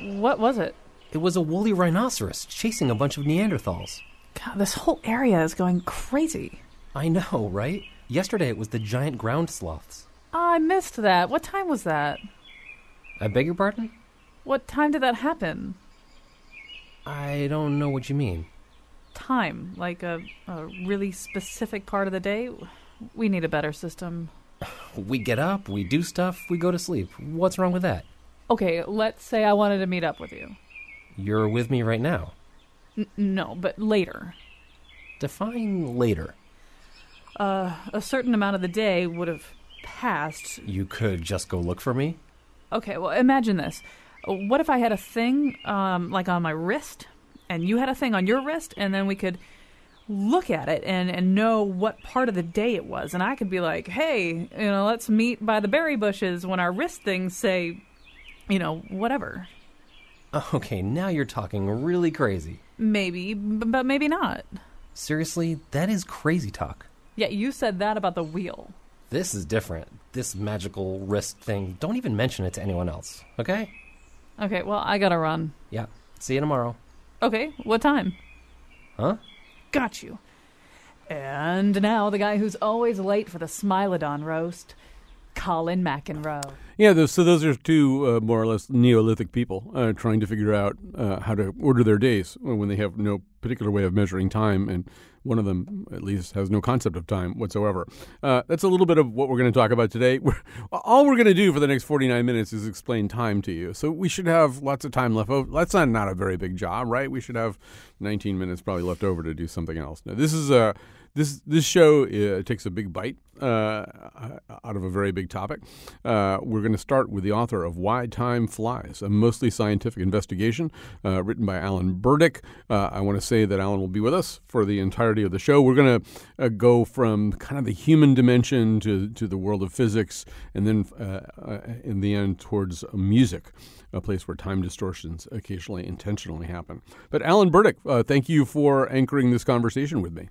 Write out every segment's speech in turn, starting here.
What was it? It was a woolly rhinoceros chasing a bunch of Neanderthals. God, this whole area is going crazy. I know, right? Yesterday it was the giant ground sloths. I missed that. What time was that? I beg your pardon? What time did that happen? I don't know what you mean. Time, like a, a really specific part of the day? We need a better system. We get up, we do stuff, we go to sleep. What's wrong with that? Okay, let's say I wanted to meet up with you. You're with me right now. N- no, but later. Define later. Uh, a certain amount of the day would have passed. You could just go look for me? Okay, well, imagine this. What if I had a thing, um, like on my wrist, and you had a thing on your wrist, and then we could look at it and, and know what part of the day it was. And I could be like, hey, you know, let's meet by the berry bushes when our wrist things say, you know, whatever. Okay, now you're talking really crazy. Maybe, b- but maybe not. Seriously, that is crazy talk. Yeah, you said that about the wheel. This is different. This magical wrist thing, don't even mention it to anyone else, okay? Okay, well, I gotta run. Yeah. See you tomorrow. Okay, what time? Huh? Got you. And now the guy who's always late for the Smilodon roast, Colin McEnroe. Yeah, those, so those are two uh, more or less Neolithic people uh, trying to figure out uh, how to order their days when they have no particular way of measuring time, and one of them, at least, has no concept of time whatsoever. Uh, that's a little bit of what we're going to talk about today. We're, all we're going to do for the next 49 minutes is explain time to you. So we should have lots of time left over. That's not, not a very big job, right? We should have 19 minutes probably left over to do something else. Now, this is a this this show uh, takes a big bite uh, out of a very big topic. Uh, we're going to start with the author of Why Time Flies, a mostly scientific investigation uh, written by Alan Burdick. Uh, I want to say that Alan will be with us for the entirety of the show. We're going to uh, go from kind of the human dimension to, to the world of physics, and then in the end towards music a place where time distortions occasionally intentionally happen. But Alan Burdick, uh, thank you for anchoring this conversation with me.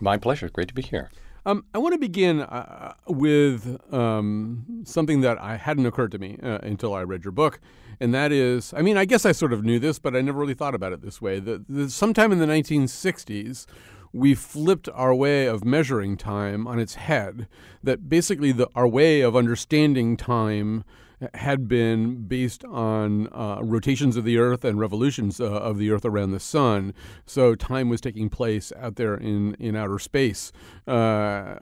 My pleasure. Great to be here. Um, I want to begin uh, with um, something that I hadn't occurred to me uh, until I read your book, and that is, I mean, I guess I sort of knew this, but I never really thought about it this way. That sometime in the 1960s, we flipped our way of measuring time on its head. That basically, the, our way of understanding time had been based on uh, rotations of the Earth and revolutions uh, of the Earth around the Sun. So time was taking place out there in, in outer space uh,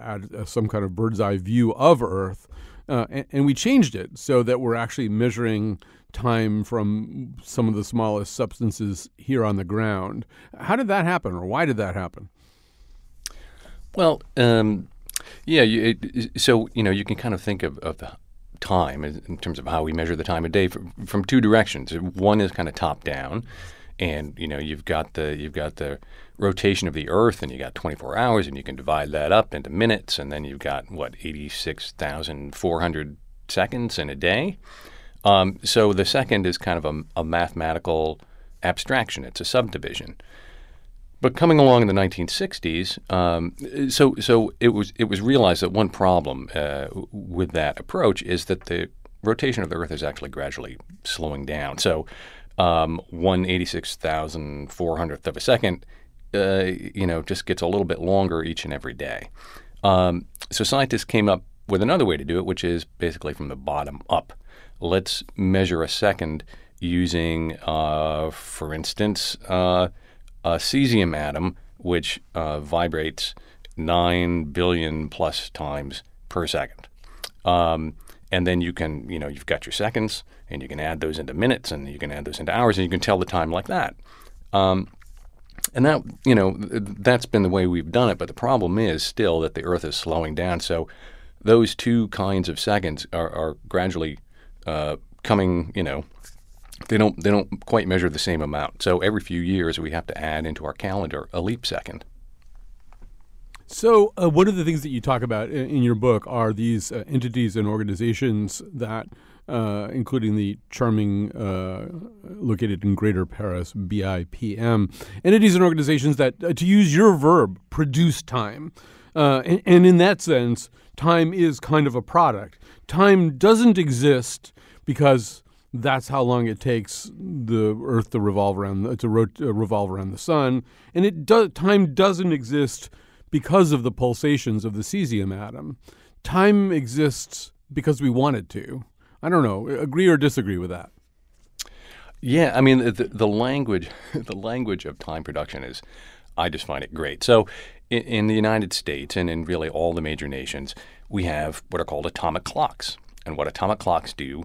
at some kind of bird's eye view of Earth. Uh, and, and we changed it so that we're actually measuring time from some of the smallest substances here on the ground. How did that happen, or why did that happen? Well, um, yeah. You, it, so you know, you can kind of think of, of the time in terms of how we measure the time of day from, from two directions. One is kind of top down, and you know you've got the you've got the rotation of the Earth, and you got 24 hours, and you can divide that up into minutes, and then you've got what 86,400 seconds in a day. Um, so the second is kind of a, a mathematical abstraction. It's a subdivision. But coming along in the 1960s, um, so so it was it was realized that one problem uh, with that approach is that the rotation of the Earth is actually gradually slowing down. So um, one eighty six thousand four hundredth of a second, uh, you know, just gets a little bit longer each and every day. Um, so scientists came up with another way to do it, which is basically from the bottom up. Let's measure a second using, uh, for instance uh, a cesium atom, which uh, vibrates 9 billion plus times per second. Um, and then you can, you know, you've got your seconds, and you can add those into minutes, and you can add those into hours, and you can tell the time like that. Um, and that, you know, that's been the way we've done it. But the problem is still that the Earth is slowing down. So those two kinds of seconds are, are gradually uh, coming, you know, they don't they don't quite measure the same amount. So every few years we have to add into our calendar a leap second. So, uh, one of the things that you talk about in, your book are these uh, entities and organizations that, uh, including the charming, uh, located in Greater Paris, BIPM, entities and organizations that, uh, to use your verb, produce time. Uh, and, and in that sense, time is kind of a product. Time doesn't exist because that's how long it takes the Earth to revolve around to rot- uh, revolve around the sun, and it do- time doesn't exist because of the pulsations of the cesium atom. Time exists because we want it to. I don't know. Agree or disagree with that? Yeah, I mean the, the language, the language of time production is, I just find it great. So, in, in the United States and in really all the major nations, we have what are called atomic clocks, and what atomic clocks do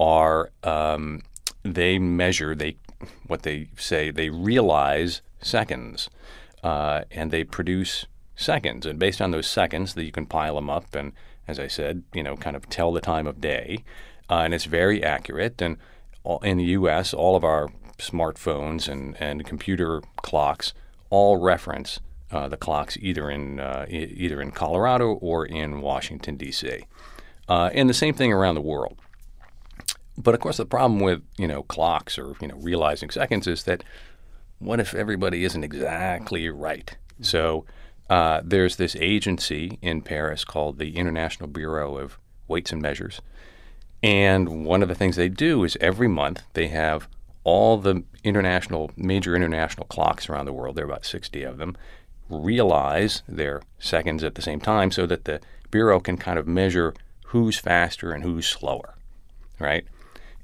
are um, they measure they what they say they realize seconds, uh, and they produce seconds, and based on those seconds, that you can pile them up, and as I said, you know, kind of tell the time of day, uh, and it's very accurate. And all, in the U.S., all of our smartphones and and computer clocks all reference uh, the clocks either in uh, e- either in Colorado or in Washington D.C. Uh, and the same thing around the world. But of course, the problem with you know clocks or you know realizing seconds is that what if everybody isn't exactly right? So uh, there's this agency in Paris called the International Bureau of Weights and Measures, and one of the things they do is every month they have all the international major international clocks around the world. There are about sixty of them. Realize their seconds at the same time, so that the bureau can kind of measure who's faster and who's slower, right?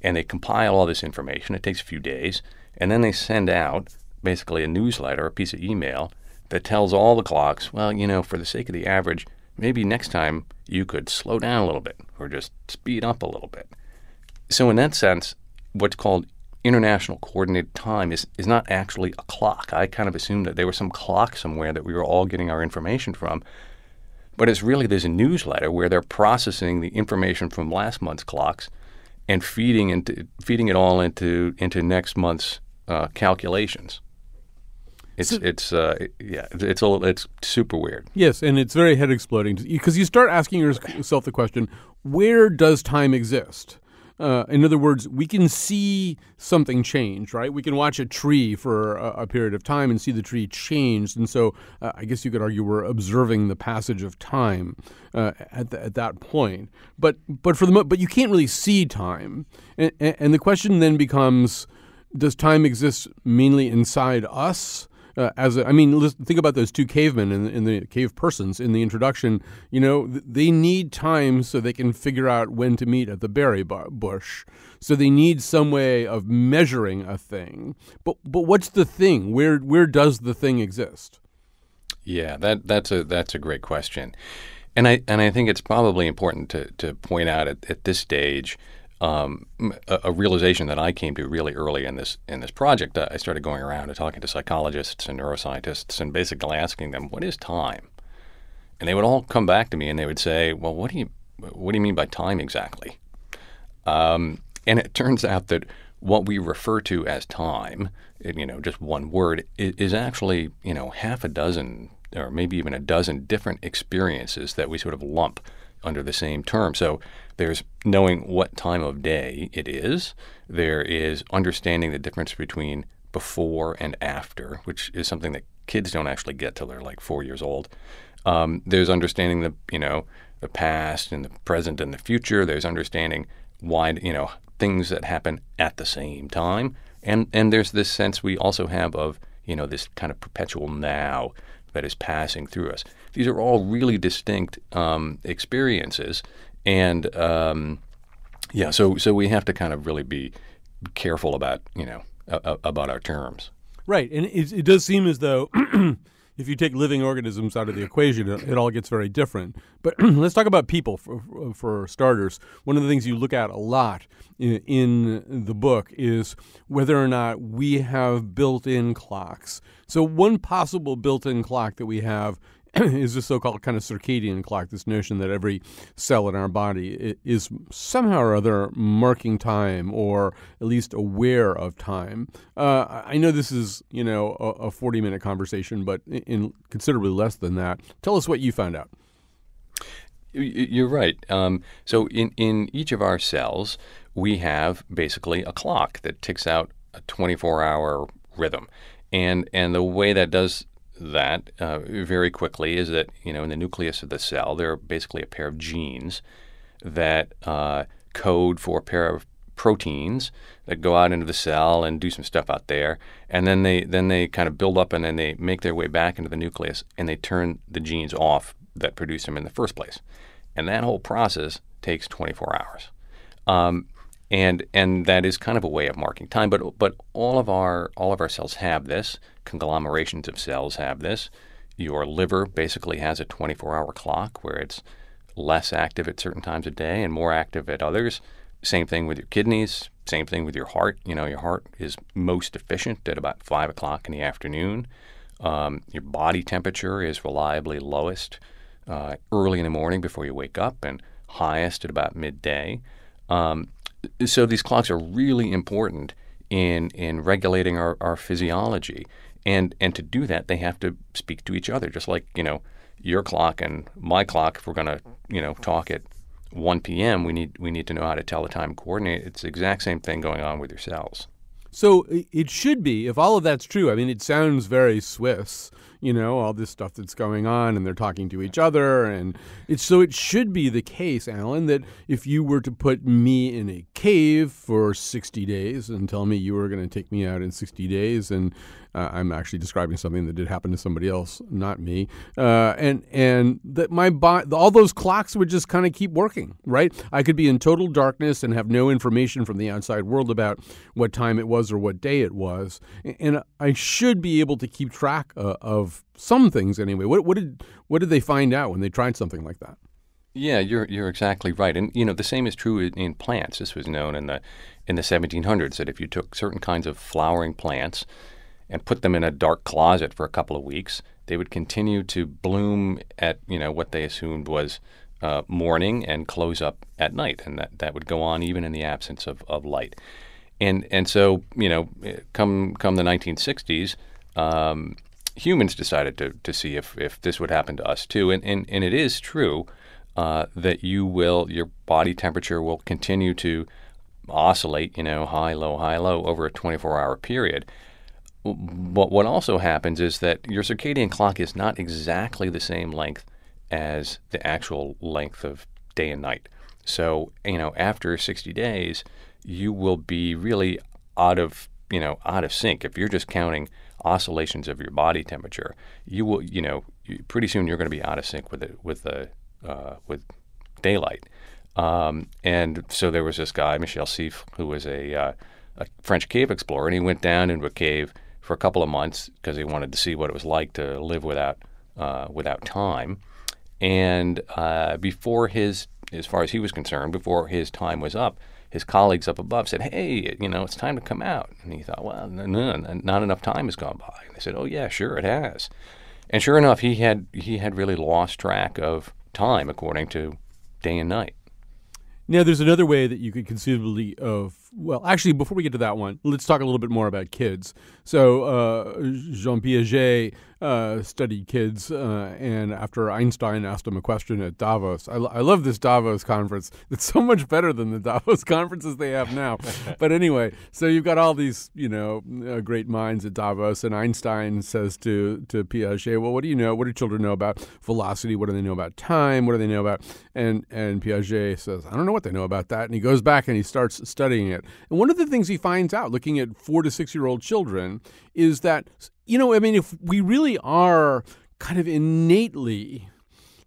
And they compile all this information. It takes a few days, and then they send out basically a newsletter, a piece of email that tells all the clocks, well, you know, for the sake of the average, maybe next time you could slow down a little bit or just speed up a little bit. So, in that sense, what's called international coordinated time is, is not actually a clock. I kind of assumed that there was some clock somewhere that we were all getting our information from. But it's really there's a newsletter where they're processing the information from last month's clocks and feeding into feeding it all into into next month's uh, calculations. It's so, it's uh, yeah it's a, it's super weird. Yes, and it's very head exploding because you start asking yourself the question: Where does time exist? Uh, in other words, we can see something change, right? We can watch a tree for a, a period of time and see the tree change. And so uh, I guess you could argue we're observing the passage of time uh, at, the, at that point. But, but, for the, mo- but you can't really see time. And, and the question then becomes does time exist mainly inside us? Uh, as a, I mean, listen, think about those two cavemen in, the cave persons in the introduction. You know, they need time so they can figure out when to meet at the berry bush. So they need some way of measuring a thing. But but what's the thing? Where where does the thing exist? Yeah, that that's a that's a great question, and I and I think it's probably important to to point out at, at this stage um, a, a, realization that I came to really early in this in this project. I started going around and talking to psychologists and neuroscientists and basically asking them, "What is time?" And they would all come back to me and they would say, "Well, what do you what do you mean by time exactly?" Um, and it turns out that what we refer to as time, you know, just one word, is actually you know half a dozen or maybe even a dozen different experiences that we sort of lump under the same term. So there's knowing what time of day it is. There is understanding the difference between before and after, which is something that kids don't actually get till they're like four years old. Um, there's understanding the you know the past and the present and the future. There's understanding why you know things that happen at the same time, and and there's this sense we also have of you know this kind of perpetual now that is passing through us. These are all really distinct um, experiences, and um, yeah, so so we have to kind of really be careful about you know about our terms. Right, and it, it does seem as though. if you take living organisms out of the equation, it, it all gets very different. But let's talk about people for, for, starters. One of the things you look at a lot in, in the book is whether or not we have built in clocks. So, one possible built in clock that we have is the so-called kind of circadian clock. This notion that every cell in our body is somehow or other marking time, or at least aware of time. Uh, I know this is you know a, a forty-minute conversation, but in considerably less than that. Tell us what you found out. You're right. Um, so in in each of our cells, we have basically a clock that ticks out a 24-hour rhythm, and and the way that does that uh, very quickly is that you know in the nucleus of the cell there are basically a pair of genes that uh, code for a pair of proteins that go out into the cell and do some stuff out there, and then they then they kind of build up and then they make their way back into the nucleus and they turn the genes off that produce them in the first place, and that whole process takes 24 hours. Um, and and that is kind of a way of marking time. But but all of our all of our cells have this. Conglomerations of cells have this. Your liver basically has a 24-hour clock where it's less active at certain times of day and more active at others. Same thing with your kidneys. Same thing with your heart. You know, your heart is most efficient at about five o'clock in the afternoon. Um, your body temperature is reliably lowest uh, early in the morning before you wake up, and highest at about midday. Um, so these clocks are really important in in regulating our, our physiology. And and to do that they have to speak to each other, just like, you know, your clock and my clock, if we're gonna, you know, talk at one PM, we need we need to know how to tell the time coordinate. It's the exact same thing going on with your cells. So it should be, if all of that's true, I mean, it sounds very Swiss you know, all this stuff that's going on and they're talking to each other. And it's so it should be the case, Alan, that if you were to put me in a cave for 60 days and tell me you were going to take me out in 60 days and uh, I'm actually describing something that did happen to somebody else, not me. Uh, and and that my bo- all those clocks would just kind of keep working, right? I could be in total darkness and have no information from the outside world about what time it was or what day it was, and I should be able to keep track uh, of some things anyway. What, what did what did they find out when they tried something like that? Yeah, you're you're exactly right, and you know the same is true in, in, plants. This was known in the in the 1700s that if you took certain kinds of flowering plants and put them in a dark closet for a couple of weeks, they would continue to bloom at you know what they assumed was uh, morning and close up at night, and that, that would go on even in the absence of, of light. And and so you know, come come the 1960s, um, humans decided to, to see if, if this would happen to us too, and and, and it is true uh, that you will your body temperature will continue to oscillate, you know, high low high low over a 24 hour period. But what also happens is that your circadian clock is not exactly the same length as the actual length of day and night. So, you know, after 60 days, you will be really out of, you know, out of sync. If you're just counting oscillations of your body temperature, you will, you know, pretty soon you're going to be out of sync with it, with the, uh, with daylight. Um, and so there was this guy, Michel Siffre, who was a, uh, a French cave explorer, and he went down into a cave – for a couple of months because he wanted to see what it was like to live without uh, without time. And uh, before his, as far as he was concerned, before his time was up, his colleagues up above said, "Hey, you know, it's time to come out." And he thought, "Well, no, no, not enough time has gone by." And they said, "Oh yeah, sure it has." And sure enough, he had he had really lost track of time according to day and night. Now, there's another way that you could conceivably of well, actually, before we get to that one, let's talk a little bit more about kids. So, uh, Jean Piaget uh, studied kids, uh, and after Einstein asked him a question at Davos, I, I love this Davos conference. It's so much better than the Davos conferences they have now. but anyway, so you've got all these, you know, uh, great minds at Davos, and Einstein says to to Piaget, "Well, what do you know? What do children know about velocity? What do they know about time? What do they know about?" And and Piaget says, "I don't know what they know about that." And he goes back and he starts studying it. And one of the things he finds out, looking at four to six year old children, is that, you know, I mean, if we really are kind of innately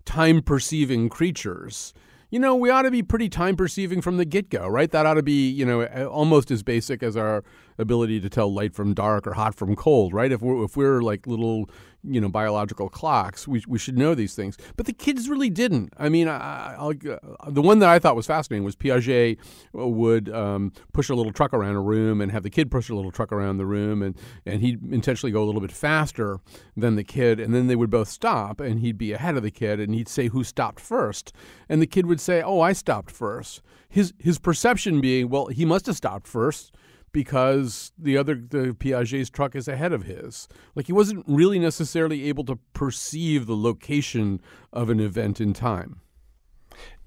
time perceiving creatures, you know, we ought to be pretty time perceiving from the get go, right? That ought to be, you know, almost as basic as our ability to tell light from dark or hot from cold, right? If we're if we're like little, you know biological clocks. We we should know these things, but the kids really didn't. I mean, I, I, uh, the one that I thought was fascinating was Piaget would um, push a little truck around a room and have the kid push a little truck around the room, and and he'd intentionally go a little bit faster than the kid, and then they would both stop, and he'd be ahead of the kid, and he'd say who stopped first, and the kid would say, "Oh, I stopped first. His his perception being, well, he must have stopped first because the other the Piaget's truck is ahead of his. Like he wasn't really necessarily able to perceive the location of an event in time.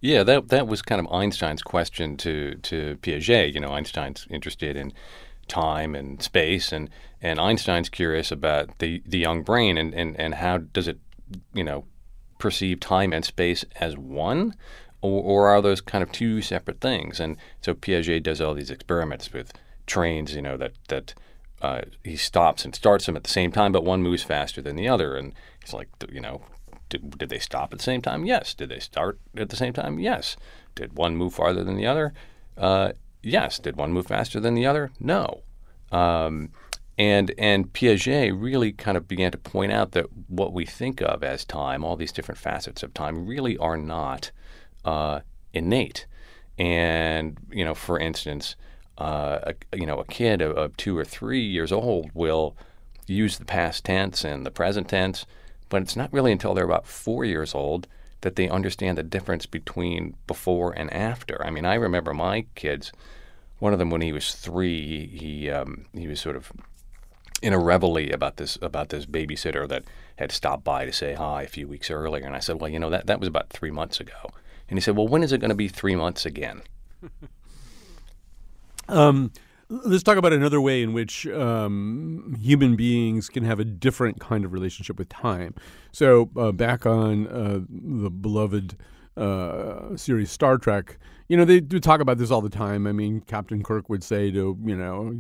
Yeah, that that was kind of Einstein's question to to Piaget. You know, Einstein's interested in time and space, and and Einstein's curious about the the young brain and and and how does it, you know, perceive time and space as one. Or, or are those kind of two separate things? And so Piaget does all these experiments with trains, you know, that that uh, he stops and starts them at the same time, but one moves faster than the other. And he's like, you know, did, did they stop at the same time? Yes. Did they start at the same time? Yes. Did one move farther than the other? Uh, yes. Did one move faster than the other? No. Um, and and Piaget really kind of began to point out that what we think of as time, all these different facets of time, really are not uh, innate. And you know, for instance, uh, a, you know, a kid of, of, two or three years old will use the past tense and the present tense, but it's not really until they're about four years old that they understand the difference between before and after. I mean, I remember my kids. One of them, when he was three, he he, um, he was sort of in a reveille about this about this babysitter that had stopped by to say hi a few weeks earlier, and I said, well, you know, that that was about three months ago, and he said, well, when is it going to be three months again? Um, let's talk about another way in which um, human beings can have a different kind of relationship with time. So, uh, back on uh, the beloved uh, series Star Trek, you know, they do talk about this all the time. I mean, Captain Kirk would say to, you know,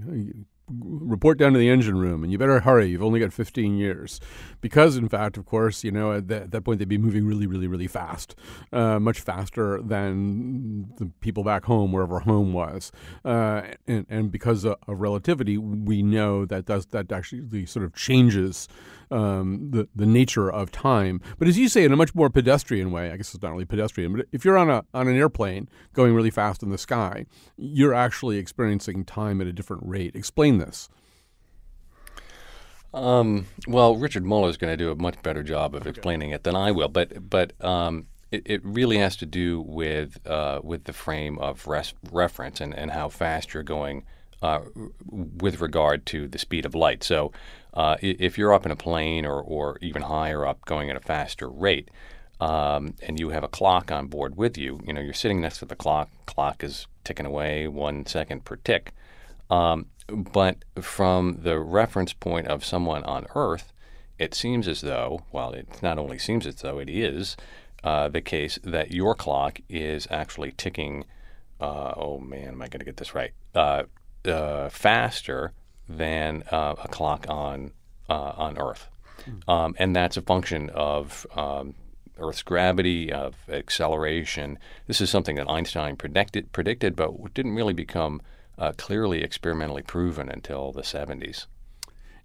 report down to the engine room and you better hurry you've only got 15 years because in fact of course you know at that, at that point they'd be moving really really really fast uh, much faster than the people back home wherever home was uh, and, and because of, of, relativity we know that does that actually sort of changes um, the the nature of time. But as you say, in a much more pedestrian way, I guess it's not really pedestrian. But if you're on a on an airplane going really fast in the sky, you're actually experiencing time at a different rate. Explain this. Um, well, Richard Muller is going to do a much better job of explaining it than I will. But but um, it, it, really has to do with uh, with the frame of res- reference and, and how fast you're going uh, with regard to the speed of light. So uh, if you're up in a plane or, or even higher up going at a faster rate, um, and you have a clock on board with you, you know, you're sitting next to the clock, clock is ticking away one second per tick. Um, but from the reference point of someone on Earth, it seems as though, well, it not only seems as though it is uh, the case that your clock is actually ticking, uh, oh man, am I going to get this right? Uh, uh faster than uh, a clock on uh, on Earth, mm. um, and that's a function of um, Earth's gravity, of acceleration. This is something that Einstein predicted, predicted but didn't really become uh, clearly experimentally proven until the 70s.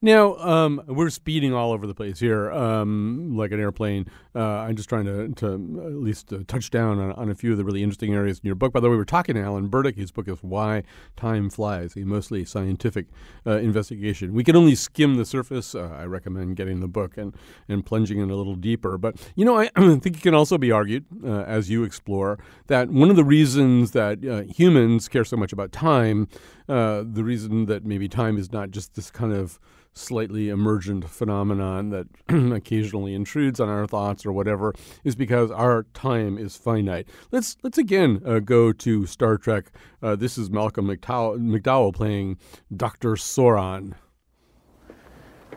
Now, um, we're speeding all over the place here, um, like an airplane. Uh, I'm just trying to, to at least uh, touch down on, on, a few of the really interesting areas in your book. By the way, we are talking to Alan Burdick. His book is Why Time Flies, a mostly scientific uh, investigation. We can only skim the surface. Uh, I recommend getting the book and, and plunging in a little deeper. But, you know, I think it can also be argued, uh, as you explore, that one of the reasons that uh, humans care so much about time, the reason that maybe time is not just this kind of slightly emergent phenomenon that occasionally intrudes on our thoughts or whatever is because our time is finite. Let's let's again uh, go to Star Trek. Uh, this is Malcolm McDowell, McDowell playing Dr. Soran.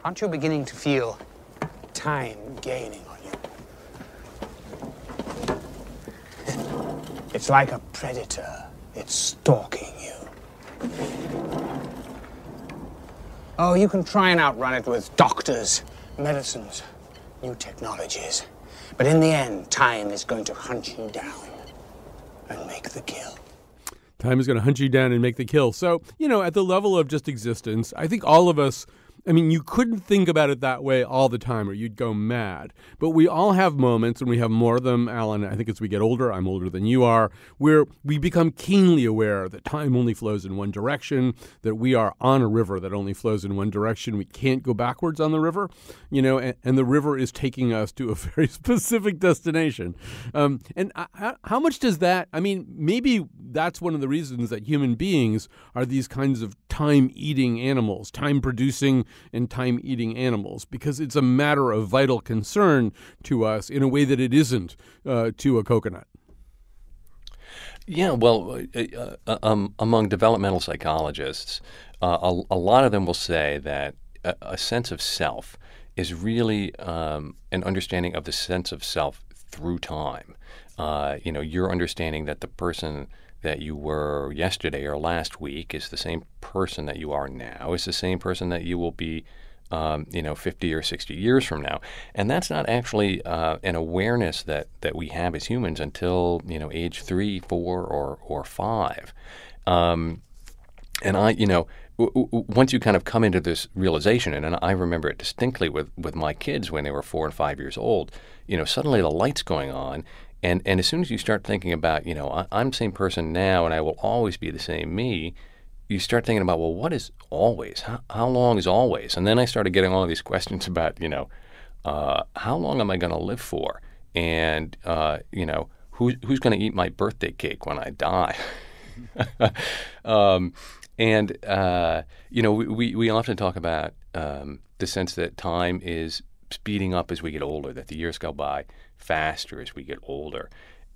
Aren't you beginning to feel time gaining on you? It's like a predator. It's stalking you. Oh, you can try and outrun it with doctors, medicines, new technologies. But in the end, time is going to hunt you down and make the kill. Time is going to hunt you down and make the kill. So, you know, at the level of just existence, I think all of us I mean, you couldn't think about it that way all the time or you'd go mad. But we all have moments, and we have more of them, Alan. I think as we get older, I'm older than you are, where we become keenly aware that time only flows in one direction, that we are on a river that only flows in one direction. We can't go backwards on the river, you know, and, and the river is taking us to a very specific destination. Um, and I, how much does that, I mean, maybe that's one of the reasons that human beings are these kinds of time eating animals, time producing and time eating animals, because it's a matter of vital concern to us in a way that it isn't uh, to a coconut. Yeah, well, uh, uh, um, among developmental psychologists, uh, a, a, lot of them will say that a, a sense of self is really um, an understanding of the sense of self through time. Uh, you know, your understanding that the person that you were yesterday or last week is the same person that you are now, is the same person that you will be um, you know, 50 or 60 years from now. And that's not actually uh, an awareness that, that we have as humans until, you know, age three, four, or, or five. Um, and I, you know, once you kind of come into this realization, and, and I remember it distinctly with, with my kids when they were four and five years old, you know, suddenly the light's going on. And, and as soon as you start thinking about, you know, I, I'm the same person now and I will always be the same me, you start thinking about, well, what is always? How, how long is always? And then I started getting all these questions about, you know, uh, how long am I going to live for? And, uh, you know, who, who's going to eat my birthday cake when I die? um, and, uh, you know, we, we often talk about um, the sense that time is speeding up as we get older, that the years go by faster as we get older.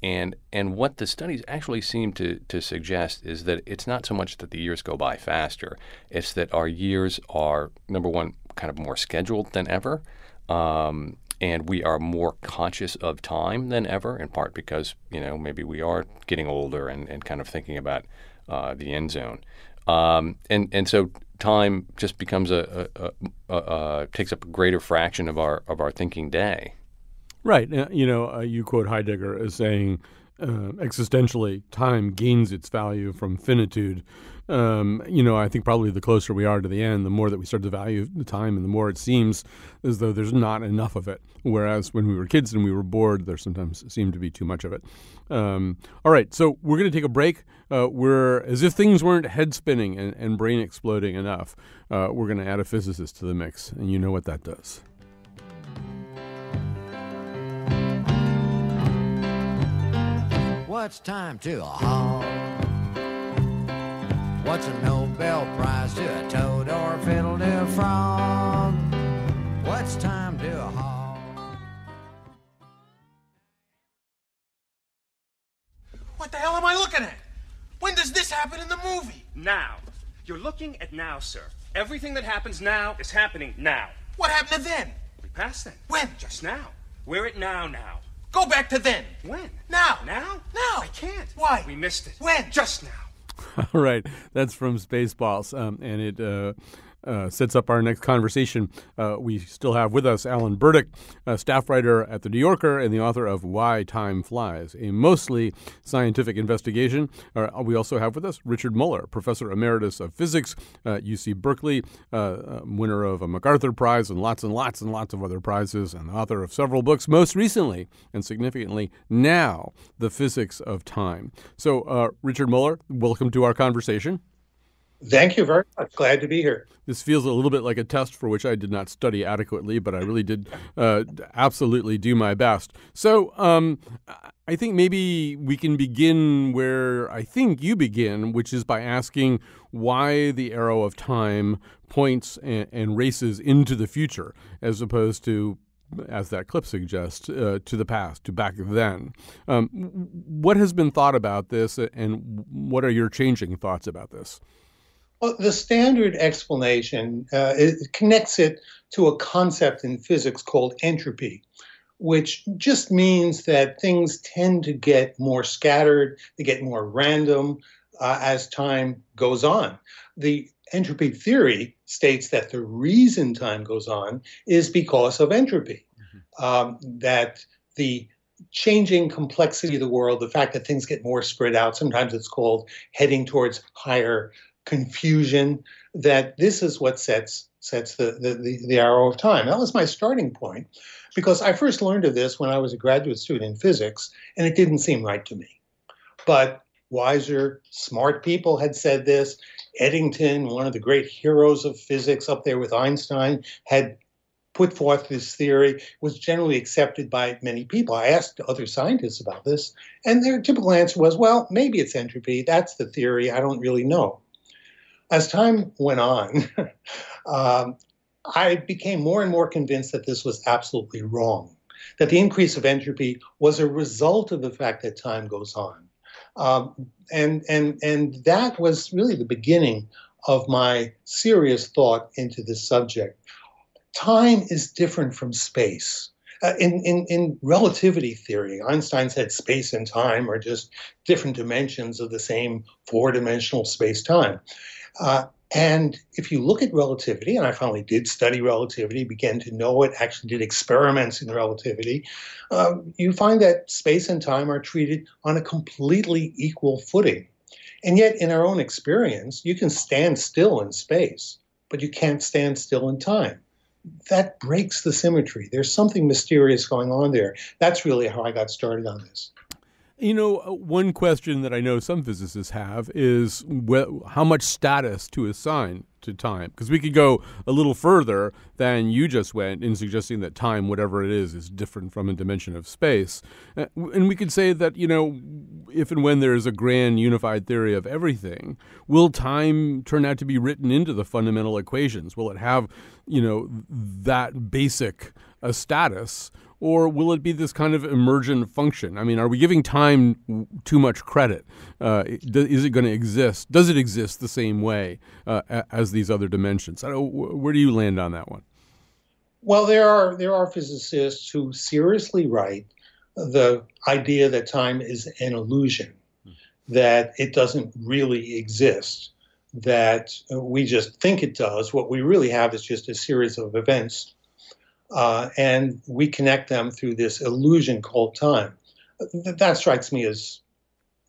And and what the studies actually seem to, to suggest is that it's not so much that the years go by faster, it's that our years are number one kind of more scheduled than ever. Um, and we are more conscious of time than ever, in part because you know maybe we are getting older and, and kind of thinking about uh, the end zone, um, and and so time just becomes a, a, a, a, takes up a greater fraction of our of our thinking day. Right. You know, uh, you quote Heidegger as saying, uh, existentially, time gains its value from finitude. Um, you know, I think probably the closer we are to the end, the more that we start to value the time, and the more it seems as though there's not enough of it. Whereas when we were kids and we were bored, there sometimes seemed to be too much of it. Um, all right, so we're going to take a break. Uh, we're as if things weren't head spinning and, and brain exploding enough. Uh, we're going to add a physicist to the mix, and you know what that does. What's time to a hog? What's a Nobel Prize to a toad or a fiddle to a frog? What's time to a hog? What the hell am I looking at? When does this happen in the movie? Now. You're looking at now, sir. Everything that happens now is happening now. What happened to then? We passed then. When? Just now. We're at now now. Go back to then. When? Now. Now? Now. I can't. Why? We missed it. When? Just now. All right, that's from Spaceballs, um, and it uh, uh, sets up our next conversation. Uh, we still have with us Alan Burdick, a staff writer at The New Yorker and the author of Why Time Flies, a mostly scientific investigation. Uh, we also have with us Richard Muller, professor emeritus of physics at UC Berkeley, uh, um, winner of a MacArthur Prize and lots and lots and lots of other prizes, and author of several books, most recently and significantly now, The Physics of Time. So, uh, Richard Muller, welcome to our conversation. Thank you very much. Glad to be here. This feels a little bit like a test for which I did not study adequately, but I really did uh, absolutely do my best. So um, I think maybe we can begin where I think you begin, which is by asking why the arrow of time points and, and races into the future as opposed to as that clip suggests, uh, to the past, to back then. Um, what has been thought about this, and what are your changing thoughts about this? Well, the standard explanation uh, it connects it to a concept in physics called entropy, which just means that things tend to get more scattered, they get more random uh, as time goes on. The entropy theory states that the reason time goes on is because of entropy, mm-hmm. um, that the changing complexity of the world, the fact that things get more spread out, sometimes it's called heading towards higher confusion, that this is what sets sets the, the, the, the arrow of time. That was my starting point because I first learned of this when I was a graduate student in physics, and it didn't seem right to me. But wiser, smart people had said this. Eddington, one of the great heroes of physics up there with Einstein, had put forth this theory, was generally accepted by many people. I asked other scientists about this, and their typical answer was, well, maybe it's entropy. That's the theory. I don't really know. As time went on, um, I became more and more convinced that this was absolutely wrong, that the increase of entropy was a result of the fact that time goes on. Um, and, and, and that was really the beginning of my serious thought into this subject. Time is different from space. Uh, in, in, in relativity theory, Einstein said space and time are just different dimensions of the same four dimensional space time. Uh, and if you look at relativity, and I finally did study relativity, began to know it, actually did experiments in relativity, um, you find that space and time are treated on a completely equal footing. And yet, in our own experience, you can stand still in space, but you can't stand still in time. That breaks the symmetry. There's something mysterious going on there. That's really how I got started on this. You know, uh, one question that I know some physicists have is how much status to assign to time. Because we could go a little further than you just went in suggesting that time, whatever it is, is different from a dimension of space. Uh, and we could say that, you know, if and when there is a grand unified theory of everything, will time turn out to be written into the fundamental equations? Will it have, you know, that basic a status? Or will it be this kind of emergent function? I mean, are we giving time too much credit? Uh, is it going to exist? Does it exist the same way uh, as these other dimensions? where do you land on that one? Well, there are there are physicists who seriously write the idea that time is an illusion, that it doesn't really exist, that we just think it does. What we really have is just a series of events uh, and we connect them through this illusion called time. That strikes me as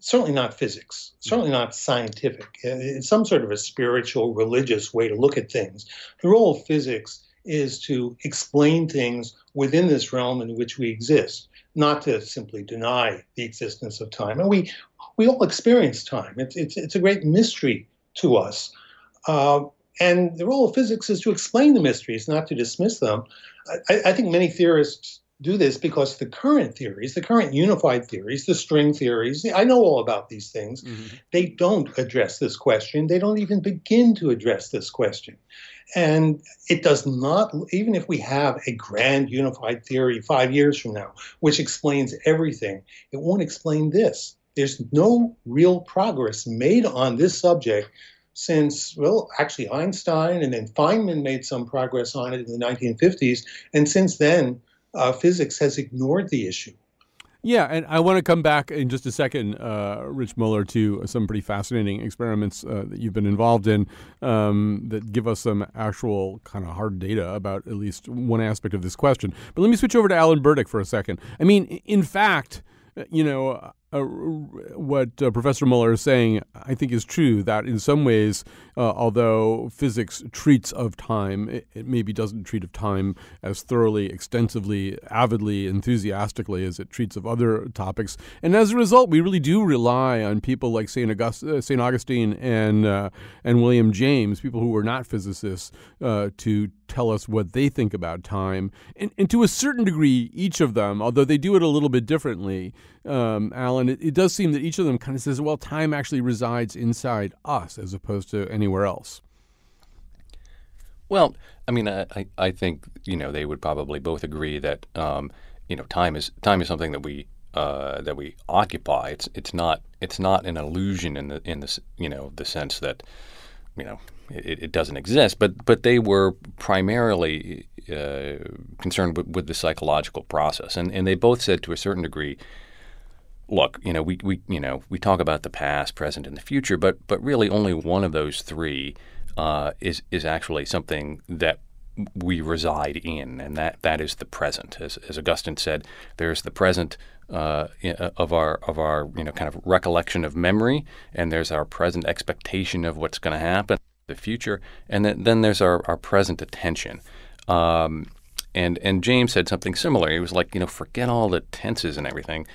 certainly not physics, certainly not scientific. It's some sort of a spiritual, religious way to look at things. The role of physics is to explain things within this realm in which we exist, not to simply deny the existence of time. And we, we all experience time. It's, it's, it's a great mystery to us. Uh, and the role of physics is to explain the mysteries, not to dismiss them. I, I, think many theorists do this because the current theories, the current unified theories, the string theories, I know all about these things. Mm-hmm. They don't address this question. They don't even begin to address this question. And it does not, even if we have a grand unified theory five years from now, which explains everything, it won't explain this. There's no real progress made on this subject since, well, actually Einstein and then Feynman made some progress on it in the 1950s. And since then, uh, physics has ignored the issue. Yeah, and I want to come back in just a second, uh, Rich Muller, to some pretty fascinating experiments uh, that you've been involved in um, that give us some actual kind of hard data about at least one aspect of this question. But let me switch over to Alan Burdick for a second. I mean, in fact, you know, uh, what uh, Professor Muller is saying, I think, is true. That in some ways, uh, although physics treats of time, it, it, maybe doesn't treat of time as thoroughly, extensively, avidly, enthusiastically as it treats of other topics. And as a result, we really do rely on people like Saint, August- uh, Saint Augustine and uh, and William James, people who were not physicists, uh, to tell us what they think about time. And, and to a certain degree, each of them, although they do it a little bit differently, um, Alan, it, it, does seem that each of them kind of says, well, time actually resides inside us as opposed to anywhere else. Well, I mean, I, I think you know they would probably both agree that um, you know time is time is something that we uh, that we occupy. It's it's not it's not an illusion in the in the you know the sense that you know it, it doesn't exist. But but they were primarily uh, concerned with, with the psychological process, and and they both said to a certain degree look, you know, we, we you know we talk about the past, present, and the future, but but really only one of those three uh, is is actually something that we reside in, and that that is the present. As, as Augustine said, there's the present uh, of our of our you know kind of recollection of memory, and there's our present expectation of what's going to happen. The future, and then, then there's our, our present attention. Um, and and James said something similar. He was like, you know, forget all the tenses and everything.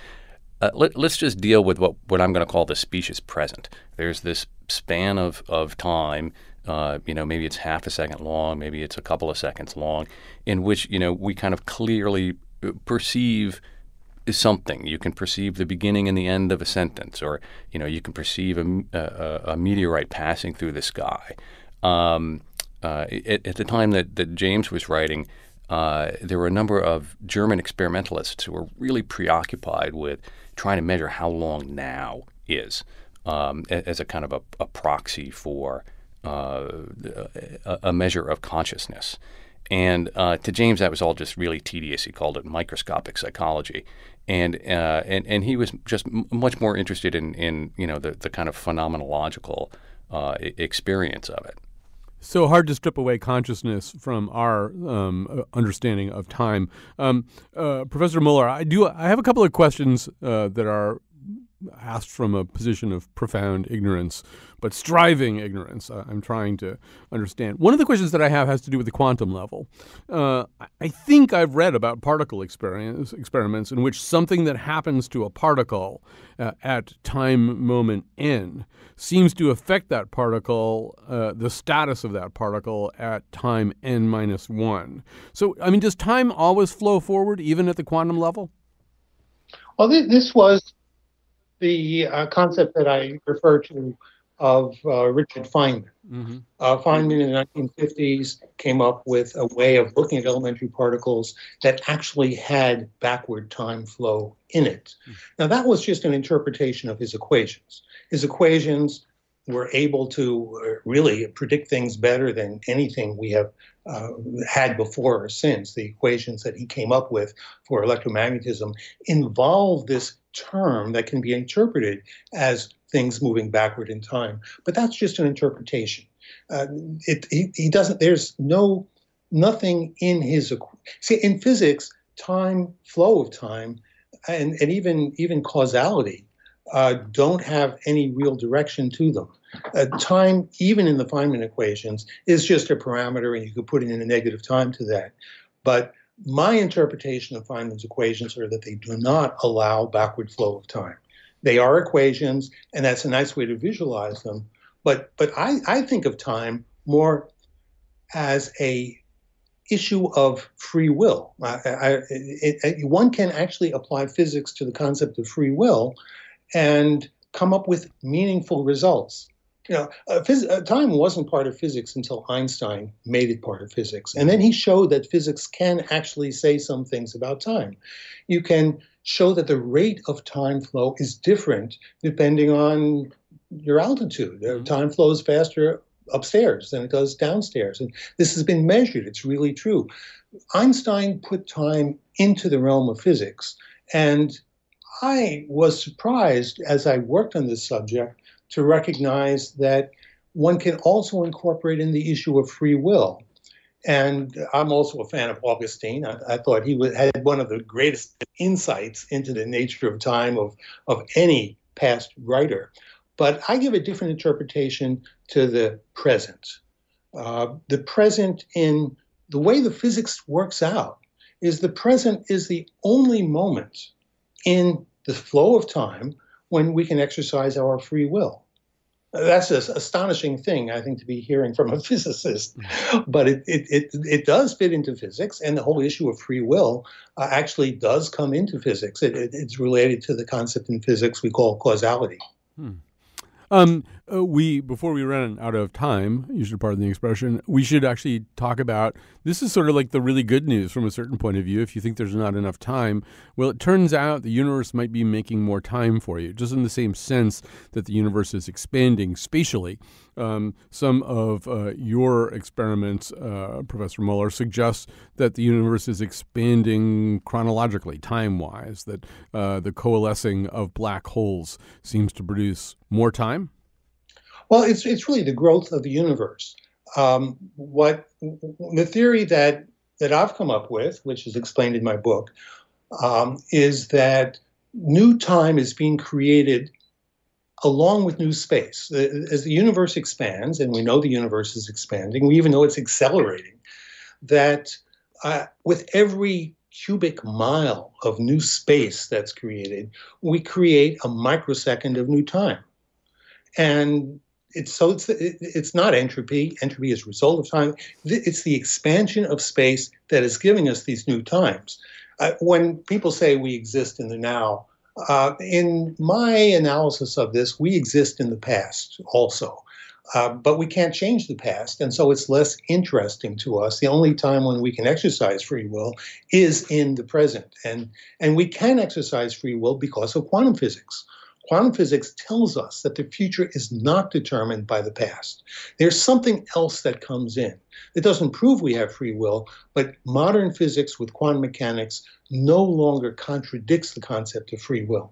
Uh, let, us just deal with what, what I'm going to call the specious present. There's this span of, of time, uh, you know, maybe it's half a second long, maybe it's a couple of seconds long, in which, you know, we kind of clearly uh, perceive something. You can perceive the beginning and the end of a sentence, or, you know, you can perceive a, a, a meteorite passing through the sky. Um, uh, at, at, the time that, that James was writing, uh, there were a number of German experimentalists who were really preoccupied with trying to measure how long now is um, as a kind of a, a proxy for uh, a, measure of consciousness. And uh, to James, that was all just really tedious. He called it microscopic psychology, and uh, and and he was just m- much more interested in in you know the the kind of phenomenological uh, experience of it. So hard to strip away consciousness from our um, uh, understanding of time. Um, uh, Professor Muller, I do. I have a couple of questions uh, that are asked from a position of profound ignorance, but striving ignorance. I'm trying to understand. One of the questions that I have has to do with the quantum level. Uh, I think I've read about particle experiments in which something that happens to a particle uh, at time moment n seems to affect that particle, uh, the status of that particle at time n minus one. So, I mean, does time always flow forward even at the quantum level? Well, this was the uh, concept that I refer to of uh, Richard Feynman. Mm-hmm. Uh, Feynman in the 1950s came up with a way of looking at elementary particles that actually had backward time flow in it. Mm-hmm. Now, that was just an interpretation of his equations. His equations were able to uh, really predict things better than anything we have uh, had before or since. The equations that he came up with for electromagnetism involve this term that can be interpreted as things moving backward in time. But that's just an interpretation. Uh, it, he, he doesn't, there's no, nothing in his, see, in physics, time, flow of time, and, and even, even causality uh, don't have any real direction to them. Uh, time, even in the Feynman equations, is just a parameter, and you could put in a negative time to that. But my interpretation of Feynman's equations are that they do not allow backward flow of time. They are equations, and that's a nice way to visualize them. But but I, I think of time more as a issue of free will. I, I, it, it, one can actually apply physics to the concept of free will and come up with meaningful results you know, uh, phys- uh, time wasn't part of physics until Einstein made it part of physics. And then he showed that physics can actually say some things about time. You can show that the rate of time flow is different depending on your altitude. Mm-hmm. Time flows faster upstairs than it does downstairs. And this has been measured. It's really true. Einstein put time into the realm of physics. And I was surprised as I worked on this subject to recognize that one can also incorporate in the issue of free will. And I'm also a fan of Augustine. I, I thought he was, had one of the greatest insights into the nature of time of, of any past writer. But I give a different interpretation to the present. Uh, the present, in the way the physics works out, is the present is the only moment in the flow of time when we can exercise our free will. That's an astonishing thing, I think, to be hearing from a physicist. But it, it, it, it does fit into physics, and the whole issue of free will uh, actually does come into physics. It, it, it's related to the concept in physics we call causality. Hmm. Um, uh, we before we run out of time, you should pardon the expression. We should actually talk about this. Is sort of like the really good news from a certain point of view. If you think there's not enough time, well, it turns out the universe might be making more time for you, just in the same sense that the universe is expanding spatially. Um, some of uh, your experiments, uh, Professor Muller, suggest that the universe is expanding chronologically, time wise, that uh, the coalescing of black holes seems to produce more time. Well, it's, it's really the growth of the universe. Um, what the theory that, that I've come up with, which is explained in my book, um, is that new time is being created along with new space. As the universe expands, and we know the universe is expanding, we even know it's accelerating, that uh, with every cubic mile of new space that's created, we create a microsecond of new time. And it's so it's it's not entropy. Entropy is a result of time. It's the expansion of space that is giving us these new times. Uh, when people say we exist in the now, uh, in my analysis of this, we exist in the past also. Uh, but we can't change the past, and so it's less interesting to us. The only time when we can exercise free will is in the present, and and we can exercise free will because of quantum physics. Quantum physics tells us that the future is not determined by the past. There's something else that comes in. It doesn't prove we have free will, but modern physics with quantum mechanics no longer contradicts the concept of free will.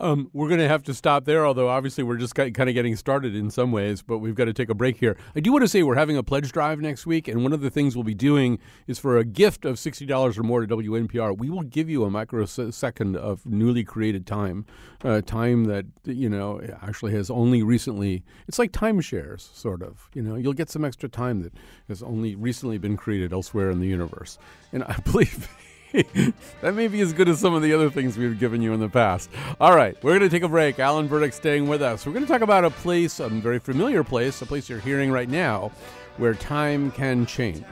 Um, we're going to have to stop there, although obviously we're just kind of getting started in some ways, but we've got to take a break here. I do want to say we're having a pledge drive next week, and one of the things we'll be doing is for a gift of $60 or more to WNPR, we will give you a microsecond of newly created time, uh, time that, you know, actually has only recently, it's like timeshares, sort of. You know, you'll get some extra time that has only recently been created elsewhere in the universe. And I believe. that may be as good as some of the other things we've given you in the past. All right, we're going to take a break. Alan Burdick staying with us. We're going to talk about a place, a very familiar place, a place you're hearing right now, where time can change.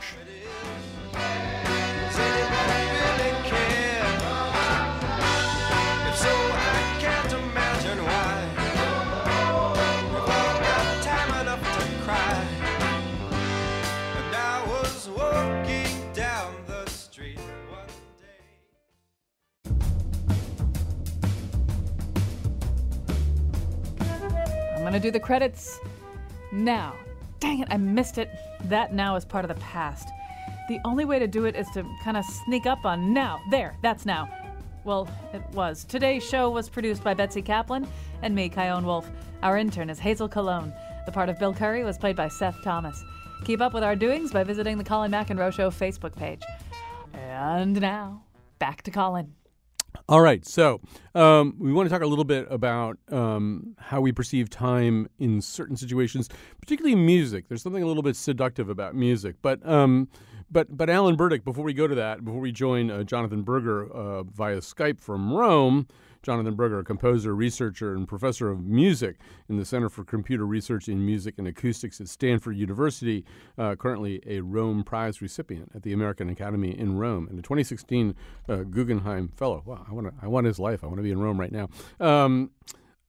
Gonna do the credits now. Dang it, I missed it. That now is part of the past. The only way to do it is to kind of sneak up on now. There, that's now. Well, it was. Today's show was produced by Betsy Kaplan and me, Chion Wolf. Our intern is Hazel Cologne. The part of Bill Curry was played by Seth Thomas. Keep up with our doings by visiting the Colin McEnroe Show Facebook page. And now, back to Colin. All right, so um, we want to talk a little bit about um, how we perceive time in certain situations, particularly music. There's something a little bit seductive about music, but um, but but Alan Burdick. Before we go to that, before we join uh, Jonathan Berger uh, via Skype from Rome, Jonathan Berger, a composer, researcher, and professor of music in the Center for Computer Research in Music and Acoustics at Stanford University, uh, currently a Rome Prize recipient at the American Academy in Rome, and a 2016 uh, Guggenheim Fellow. Wow, I want I want his life. I want to be in Rome right now. Um,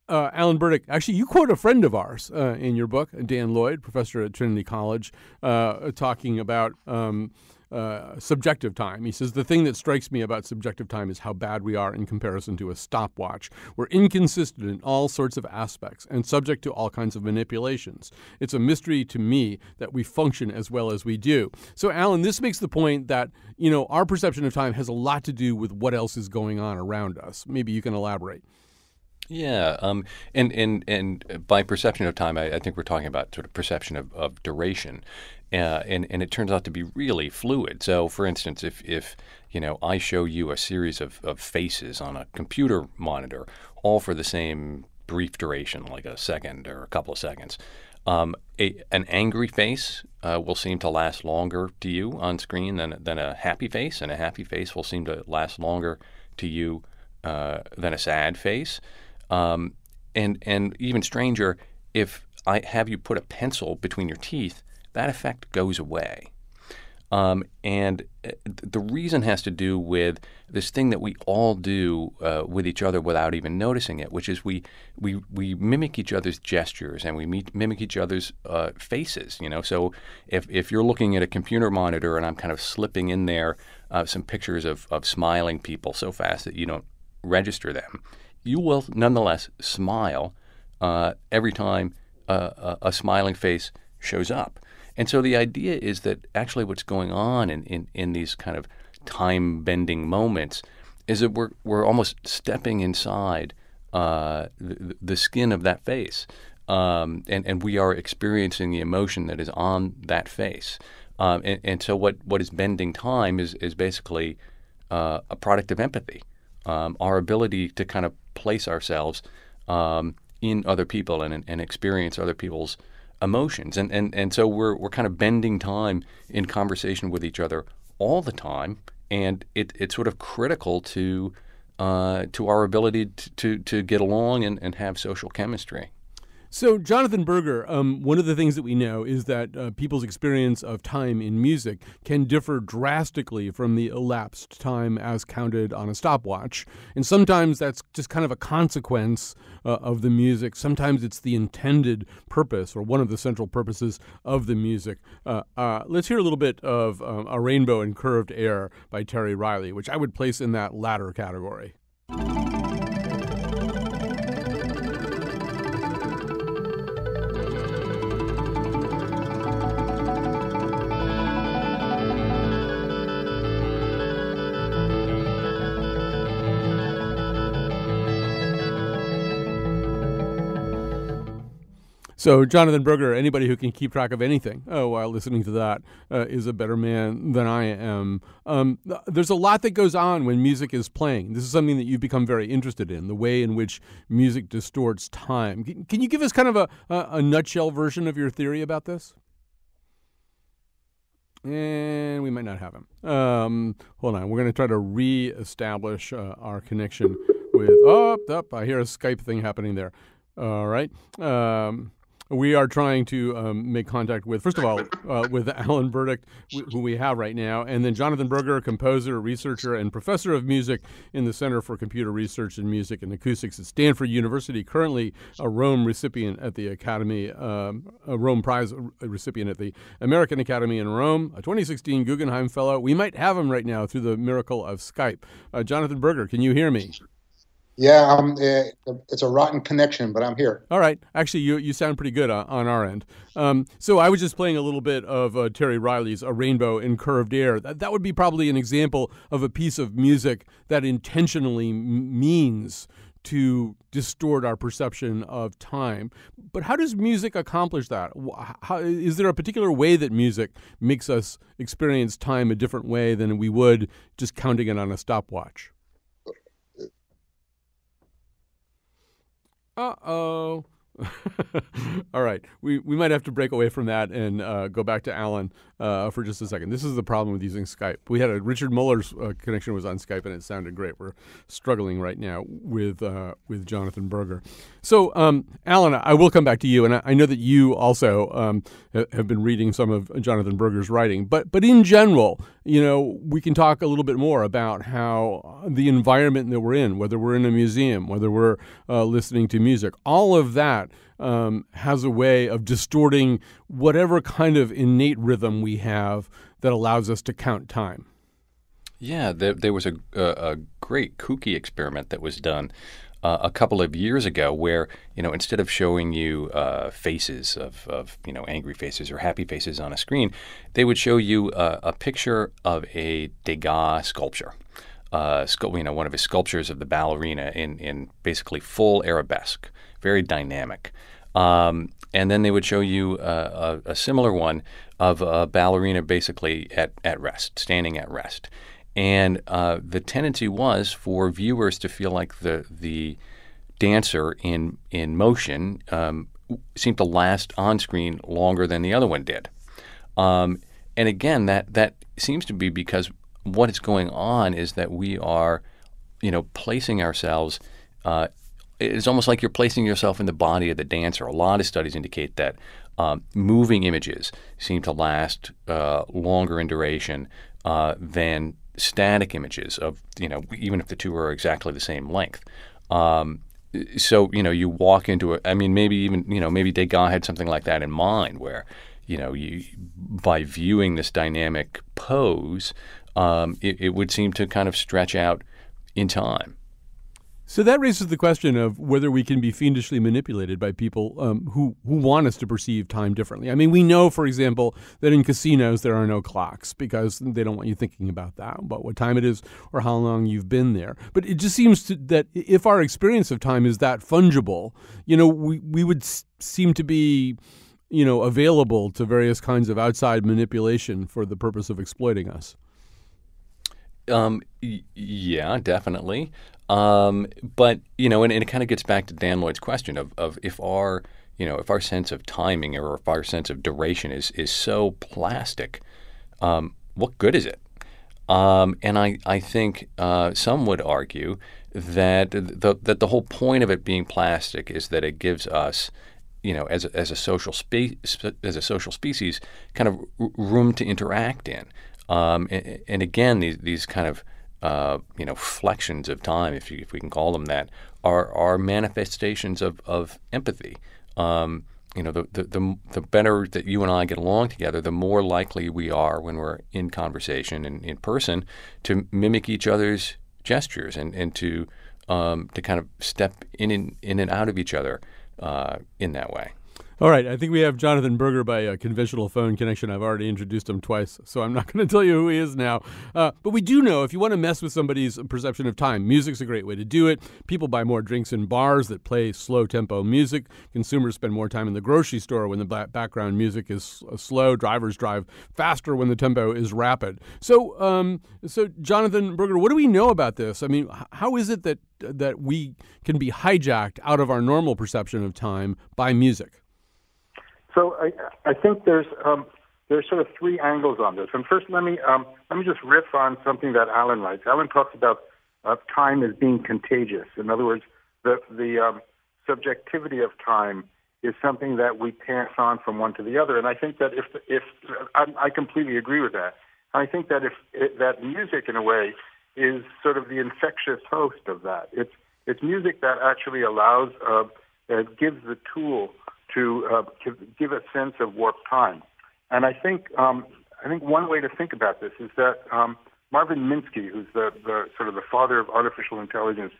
uh, Alan Burdick, actually, you quote a friend of ours uh, in your book, Dan Lloyd, professor at Trinity College, uh, talking about um, uh, subjective time. He says the thing that strikes me about subjective time is how bad we are in comparison to a stopwatch. We're inconsistent in all sorts of aspects and subject to all kinds of manipulations. It's a mystery to me that we function as well as we do. So, Alan, this makes the point that you know our perception of time has a lot to do with what else is going on around us. Maybe you can elaborate. Yeah, um, and and and by perception of time, I, I, think we're talking about sort of perception of, of duration, uh, and and it turns out to be really fluid. So, for instance, if if you know I show you a series of, of faces on a computer monitor, all for the same brief duration, like a second or a couple of seconds, um, a, an angry face uh, will seem to last longer to you on screen than than a happy face, and a happy face will seem to last longer to you uh, than a sad face. Um, and and even stranger, if I have you put a pencil between your teeth, that effect goes away. Um, and uh, the reason has to do with this thing that we all do uh, with each other without even noticing it, which is we we, we mimic each other's gestures and we meet, mimic each other's uh, faces. You know, so if if you're looking at a computer monitor and I'm kind of slipping in there uh, some pictures of of smiling people so fast that you don't register them, you will nonetheless smile uh, every time uh, a, a, smiling face shows up. And so the idea is that actually what's going on in, in, in these kind of time bending moments is that we're, we're almost stepping inside uh, the, the, skin of that face. Um, and, and we are experiencing the emotion that is on that face. Um, and, and, so what, what is bending time is, is basically uh, a product of empathy um, our ability to kind of place ourselves um, in other people and and experience other people's emotions. And and and so we're we're kind of bending time in conversation with each other all the time, and it it's sort of critical to uh, to our ability to, to, to get along and, and have social chemistry. So, Jonathan Berger, um, one of the things that we know is that uh, people's experience of time in music can differ drastically from the elapsed time as counted on a stopwatch. And sometimes that's just kind of a consequence uh, of the music. Sometimes it's the intended purpose or one of the central purposes of the music. Uh, uh let's hear a little bit of um, A Rainbow in Curved Air by Terry Riley, which I would place in that latter category. So, Jonathan Berger, anybody who can keep track of anything oh, while listening to that uh, is a better man than I am. Um, there's a lot that goes on when music is playing. This is something that you've become very interested in the way in which music distorts time. Can, can you give us kind of a, a, a nutshell version of your theory about this? And we might not have him. Um, hold on. We're going to try to re-establish uh, our connection with. Oh, up! I hear a Skype thing happening there. All right. Um, we are trying to um, make contact with, first of all, uh, with Alan Burdick, who we have right now, and then Jonathan Berger, composer, researcher, and professor of music in the Center for Computer Research in Music and Acoustics at Stanford University, currently a Rome recipient at the Academy, um, a Rome Prize recipient at the American Academy in Rome, a 2016 Guggenheim Fellow. We might have him right now through the miracle of Skype. Uh, Jonathan Berger, can you hear me? Yeah, um, uh, it's a rotten connection, but I'm here. All right. Actually, you you sound pretty good on, on our end. Um, so I was just playing a little bit of uh, Terry Riley's "A Rainbow in Curved Air." That, that would be probably an example of a piece of music that intentionally m- means to distort our perception of time. But how does music accomplish that? How, is there a particular way that music makes us experience time a different way than we would just counting it on a stopwatch? Uh oh. All right, we we might have to break away from that and uh, go back to Alan uh, for just a second. This is the problem with using Skype. We had a Richard Muller's uh, connection was on Skype and it sounded great. We're struggling right now with uh, with Jonathan Berger. So, um, Alan, I will come back to you, and I, I know that you also um, have been reading some of Jonathan Berger's writing. But but in general, you know, we can talk a little bit more about how the environment that we're in, whether we're in a museum, whether we're uh, listening to music, all of that um, has a way of distorting whatever kind of innate rhythm we have that allows us to count time. Yeah, there, there was a, a, a, great kooky experiment that was done uh, a couple of years ago where, you know, instead of showing you uh, faces of, of, you know, angry faces or happy faces on a screen, they would show you uh, a picture of a Degas sculpture. Uh, you know, one of his sculptures of the ballerina in, in basically full arabesque, very dynamic. Um, and then they would show you a, a, similar one of a ballerina basically at, at rest, standing at rest. And uh, the tendency was for viewers to feel like the the dancer in in motion um, seemed to last on screen longer than the other one did. Um, and again, that that seems to be because what is going on is that we are, you know, placing ourselves uh, it's almost like you're placing yourself in the body of the dancer. A lot of studies indicate that um, moving images seem to last uh, longer in duration uh, than static images of you know even if the two are exactly the same length. Um, so you know you walk into it. I mean maybe even you know maybe Degas had something like that in mind where you know you by viewing this dynamic pose um, it, it would seem to kind of stretch out in time. So that raises the question of whether we can be fiendishly manipulated by people um, who who want us to perceive time differently. I mean, we know, for example, that in casinos there are no clocks because they don't want you thinking about that, about what time it is or how long you've been there. But it just seems to, that if our experience of time is that fungible, you know, we we would s- seem to be you know available to various kinds of outside manipulation for the purpose of exploiting us. Um, y- yeah, definitely. Um, but you know, and, and it kind of gets back to Dan Lloyd's question of, of if our you know if our sense of timing or if our sense of duration is is so plastic, um, what good is it? Um, and I I think uh, some would argue that the that the whole point of it being plastic is that it gives us you know, as a, as a social spe- as a social species, kind of room to interact in. Um, and, and, again, these these kind of uh, you know flexions of time, if you, if we can call them that, are are manifestations of of empathy. Um, you know, the, the, the the better that you and I get along together, the more likely we are when we're in conversation and in person to mimic each other's gestures and and to um, to kind of step in and in and out of each other uh, in that way. All right, I think we have Jonathan Berger by a conventional phone connection. I've already introduced him twice, so I'm not going to tell you who he is now. Uh, but we do know if you want to mess with somebody's perception of time, music's a great way to do it. People buy more drinks in bars that play slow tempo music. Consumers spend more time in the grocery store when the background music is uh, slow. Drivers drive faster when the tempo is rapid. So, um, so Jonathan Berger, what do we know about this? I mean, how is it that that we can be hijacked out of our normal perception of time by music? So I, I think there's um, there's sort of three angles on this. And first, let me um, let me just riff on something that Alan writes. Alan talks about uh, time as being contagious. In other words, the the um, subjectivity of time is something that we pass on from one to the other. And I think that if if I, I completely agree with that. I think that if it, that music, in a way, is sort of the infectious host of that. It's it's music that actually allows uh, gives the tool to, uh, to give a sense of warp time. And I think um, I think one way to think about this is that um, Marvin Minsky, who's the, the sort of the father of artificial intelligence,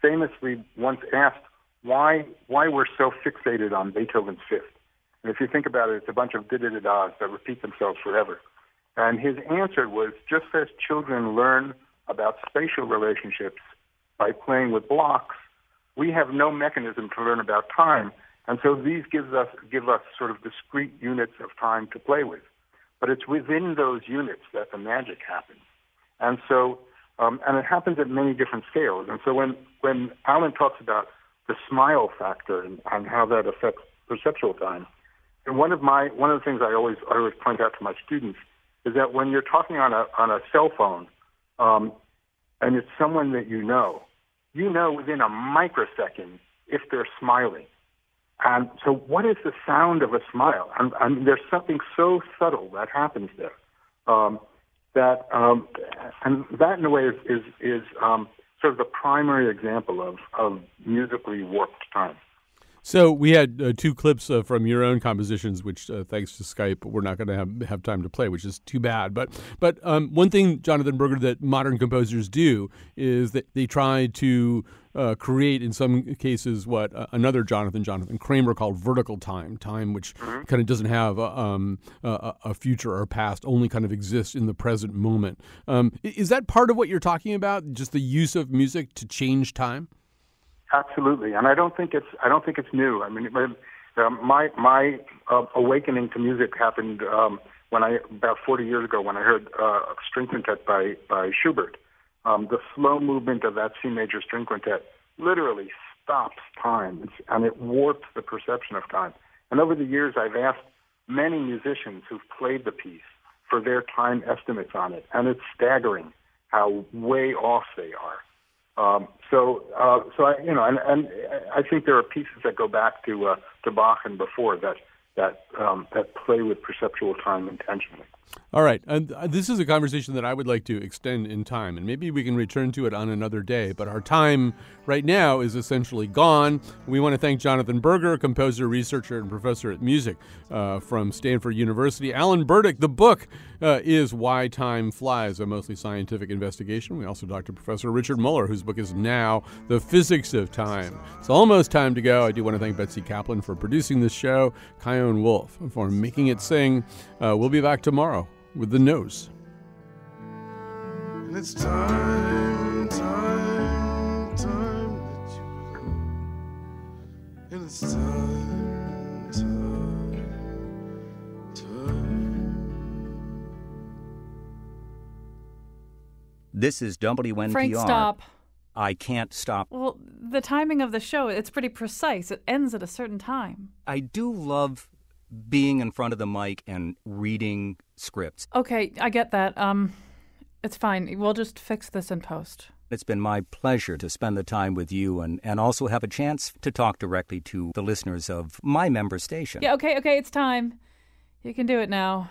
famously once asked why why we're so fixated on Beethoven's Fifth. And if you think about it, it's a bunch of da da da das that repeat themselves forever. And his answer was just as children learn about spatial relationships by playing with blocks, we have no mechanism to learn about time and so these gives us give us sort of discrete units of time to play with. But it's within those units that the magic happens. And so um, and it happens at many different scales. And so when when Alan talks about the smile factor and, and how that affects perceptual time, and one of my one of the things I always I always point out to my students is that when you're talking on a on a cell phone, um, and it's someone that you know, you know within a microsecond if they're smiling. And so, what is the sound of a smile? And, and there's something so subtle that happens there. Um, that um, and that in a way is is, is um, sort of the primary example of, of musically warped time. So we had uh, two clips uh, from your own compositions, which, uh, thanks to Skype, we're not going to have have time to play, which is too bad. But but um, one thing, Jonathan Berger, that modern composers do is that they try to uh, create, in some cases, what uh, another Jonathan Jonathan Kramer called vertical time, time which mm-hmm. kind of doesn't have a, um, a, a, future or past, only kind of exists in the present moment. Um, is that part of what you're talking about? Just the use of music to change time? Absolutely, and I don't think it's I don't think it's new. I mean, uh, my my uh, awakening to music happened um, when I about 40 years ago when I heard uh, string quintet by by Schubert. Um, the slow movement of that C major string quintet literally stops time, and it warps the perception of time. And over the years, I've asked many musicians who've played the piece for their time estimates on it, and it's staggering how way off they are. Um, so, uh, so I, you know, and, and I think there are pieces that go back to uh, to Bach and before that that um, that play with perceptual time intentionally. All right. And uh, this is a conversation that I would like to extend in time, and maybe we can return to it on another day. But our time right now is essentially gone. We want to thank Jonathan Berger, composer, researcher, and professor at music uh, from Stanford University. Alan Burdick, the book uh, is Why Time Flies, a mostly scientific investigation. We also talked to Professor Richard Muller, whose book is now The Physics of Time. It's almost time to go. I do want to thank Betsy Kaplan for producing this show, Chion Wolf for making it sing. Uh, we'll be back tomorrow with the nose. And it's time, time, time that you And it's time, time, time. This is WNPR. Frank, stop. I can't stop. Well, the timing of the show, it's pretty precise. It ends at a certain time. I do love being in front of the mic and reading scripts. Okay, I get that. Um, it's fine. We'll just fix this in post. It's been my pleasure to spend the time with you and, and also have a chance to talk directly to the listeners of my member station. Yeah, okay, okay, it's time. You can do it now.